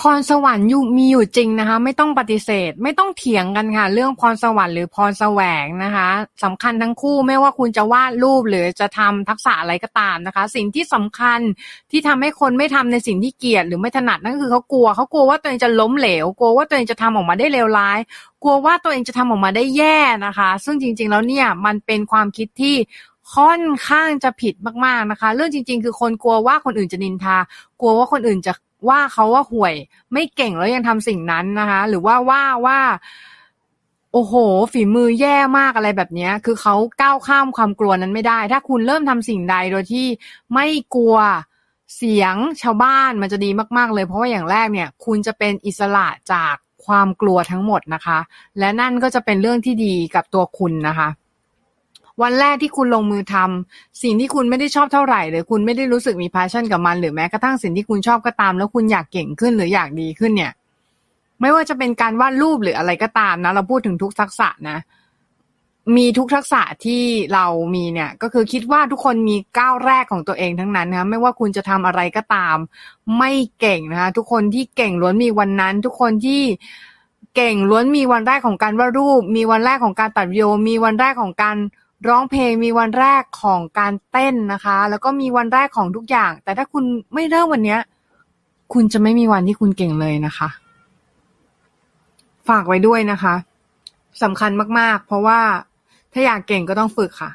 พรสวรรค์มีอยู่จริงนะคะ ไม่ต้องปฏิเสธ ไม่ต้องเถียงกันค่ะ เรื่องพรสวรรค์หรือพรแสวงนะคะสำคัญทั้งคู่ไม่ว่าคุณจะวาดรูปหรือจะทำทักษะอะไรก็ตามนะคะ สิ่งที่สำคัญที่ทำให้คนไม่ทำในสิ่งที่เกลียดหรือไม่ถนัดนั่นคือเขากลัวเขากลัวว่าตัวเองจะล้มเหลวกลัวว่าตัวเองจะทำออกมาได้เลวร้าย กลัวว่าตัวเองจะทำออกมาได้แย่นะคะ ซึ่งจริง ๆ แล้วเนี่ยมันเป็นความคิดที่ค่อนข้างจะผิดมากๆนะคะ เรื่องจริง ๆ คือคนกลัวว่าคนอื่นจะนินทา กลัวว่าคนอื่นจะ ว่าเขาว่าห่วย ไม่เก่งแล้วยังทำสิ่งนั้นนะคะ หรือว่าว่าว่าโอ้โห ฝีมือแย่มากอะไรแบบนี้คือเขาก้าวข้ามความกลัวนั้นไม่ได้ ถ้าคุณเริ่มทำสิ่งใดโดยที่ไม่กลัวเสียงชาวบ้านมันจะดีมากๆเลย เพราะว่าอย่างแรกเนี่ย คุณจะเป็นอิสระจากความกลัวทั้งหมดนะคะ และนั่นก็จะเป็นเรื่องที่ดีกับตัวคุณนะคะ วันแรกที่คุณลงมือทำสิ่งที่คุณไม่ได้ชอบเท่าไหร่ หรือคุณไม่ได้รู้สึกมีพาชั่นกับมัน หรือแม้กระทั่งสิ่งที่คุณชอบก็ตาม แล้วคุณอยากเก่งขึ้นหรืออยากดีขึ้นเนี่ย ไม่ว่าจะเป็นการวาดรูปหรืออะไรก็ตามนะ เราพูดถึงทุกทักษะนะ มีทุกทักษะที่เรามีเนี่ย ก็คือคิดว่าทุกคนมีก้าวแรกของตัวเองทั้งนั้นนะไม่ว่าคุณจะทำอะไรก็ตาม ไม่เก่งนะคะทุกคนที่เก่งล้วนมีวันนั้น ทุกคนที่เก่งล้วนมีวันแรกของการวาดรูป มีวันแรกของการตัดวิดีโอมีวันแรกของการ ร้องเพลงมีวันแรกของการเต้นนะคะ แล้วก็มีวันแรกของทุกอย่าง แต่ถ้าคุณไม่เริ่มวันนี้คุณจะไม่มีวันที่คุณเก่งเลยนะคะ ฝากไว้ด้วยนะคะสำคัญมากๆ เพราะว่าถ้าอยากเก่งก็ต้องฝึกค่ะ